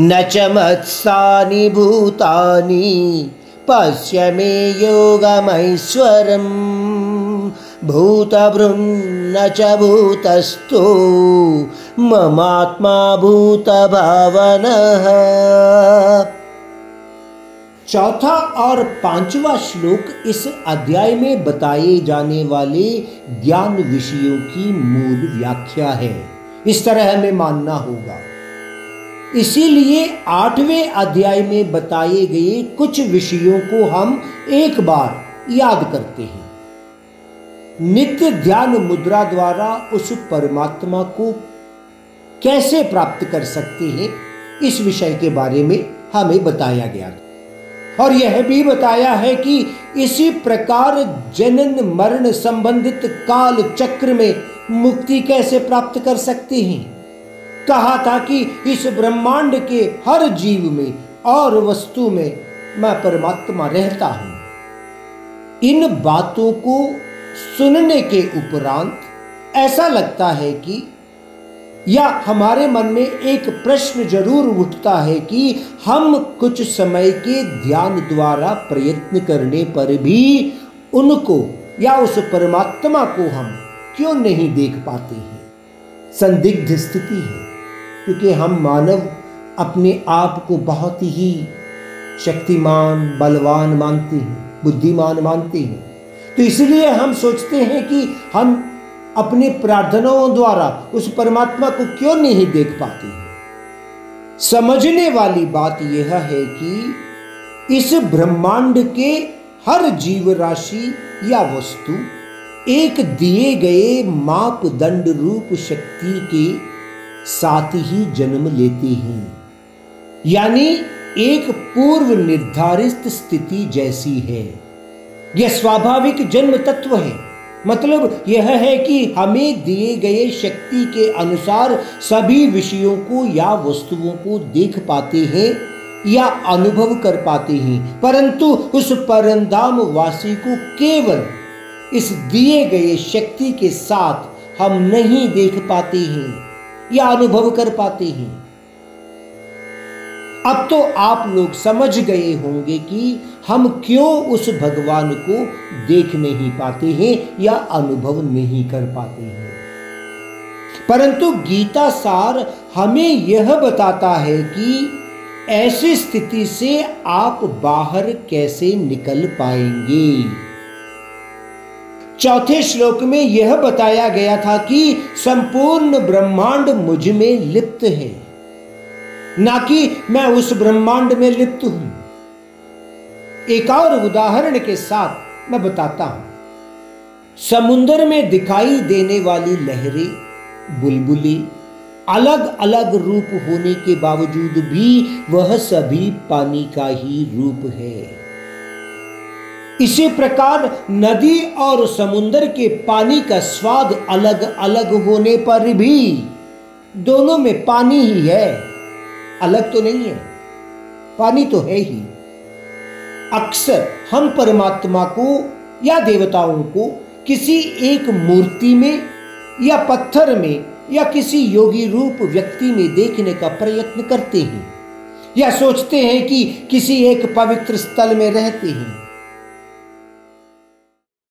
न च मत्सानि भूतानि, पश्य मे योगमैश्वरम्। भूतभृन्न च भूतस्थो ममात्मा भूतभावनः। चौथा और पांचवा श्लोक इस अध्याय में बताए जाने वाले ज्ञान विषयों की मूल व्याख्या है। इस तरह हमें मानना होगा। इसीलिए आठवें अध्याय में बताए गए कुछ विषयों को हम एक बार याद करते हैं। नित्य ध्यान मुद्रा द्वारा उस परमात्मा को कैसे प्राप्त कर सकते हैं, इस विषय के बारे में हमें बताया गया और यह भी बताया है कि इसी प्रकार जनन मरण संबंधित काल चक्र में मुक्ति कैसे प्राप्त कर सकते हैं। कहा था कि इस ब्रह्मांड के हर जीव में और वस्तु में मैं परमात्मा रहता हूँ। इन बातों को सुनने के उपरांत ऐसा लगता है कि या हमारे मन में एक प्रश्न ज़रूर उठता है कि हम कुछ समय के ध्यान द्वारा प्रयत्न करने पर भी उनको या उस परमात्मा को हम क्यों नहीं देख पाते हैं? संदिग्ध स्थिति है। क्योंकि हम मानव अपने आप को बहुत ही शक्तिमान, बलवान मानते हैं, बुद्धिमान मानते हैं। तो इसलिए हम सोचते हैं कि हम अपनी प्रार्थनाओं द्वारा उस परमात्मा को क्यों नहीं देख पाते हैं? समझने वाली बात यह है कि इस ब्रह्मांड के हर जीव राशि या वस्तु एक दिए गए मापदंड रूप शक्ति के साथ ही जन्म लेते हैं। यानी एक पूर्व निर्धारित स्थिति जैसी है। यह स्वाभाविक जन्म तत्व है। मतलब यह है कि हमें दिए गए शक्ति के अनुसार सभी विषयों को या वस्तुओं को देख पाते हैं या अनुभव कर पाते हैं। परंतु उस परंदाम वासी को केवल इस दिए गए शक्ति के साथ हम नहीं देख पाते हैं। या अनुभव कर पाते हैं। अब तो आप लोग समझ गए होंगे कि हम क्यों उस भगवान को देख नहीं पाते हैं या अनुभव नहीं कर पाते हैं। परंतु गीता सार हमें यह बताता है कि ऐसी स्थिति से आप बाहर कैसे निकल पाएँगे। चौथे श्लोक में यह बताया गया था कि संपूर्ण ब्रह्मांड मुझमें लिप्त है। ना कि मैं उस ब्रह्मांड में लिप्त हूँ। एक और उदाहरण के साथ मैं बताता हूँ। समुद्र में दिखाई देने वाली लहरें, बुलबुली अलग अलग रूप होने के बावजूद भी वह सभी पानी का ही रूप है। इसी प्रकार नदी और समुद्र के पानी का स्वाद अलग अलग होने पर भी दोनों में पानी ही है। अलग तो नहीं है, पानी तो है ही। अक्सर हम परमात्मा को या देवताओं को किसी एक मूर्ति में या पत्थर में या किसी योगी रूप व्यक्ति में देखने का प्रयत्न करते हैं या सोचते हैं कि किसी एक पवित्र स्थल में रहते हैं।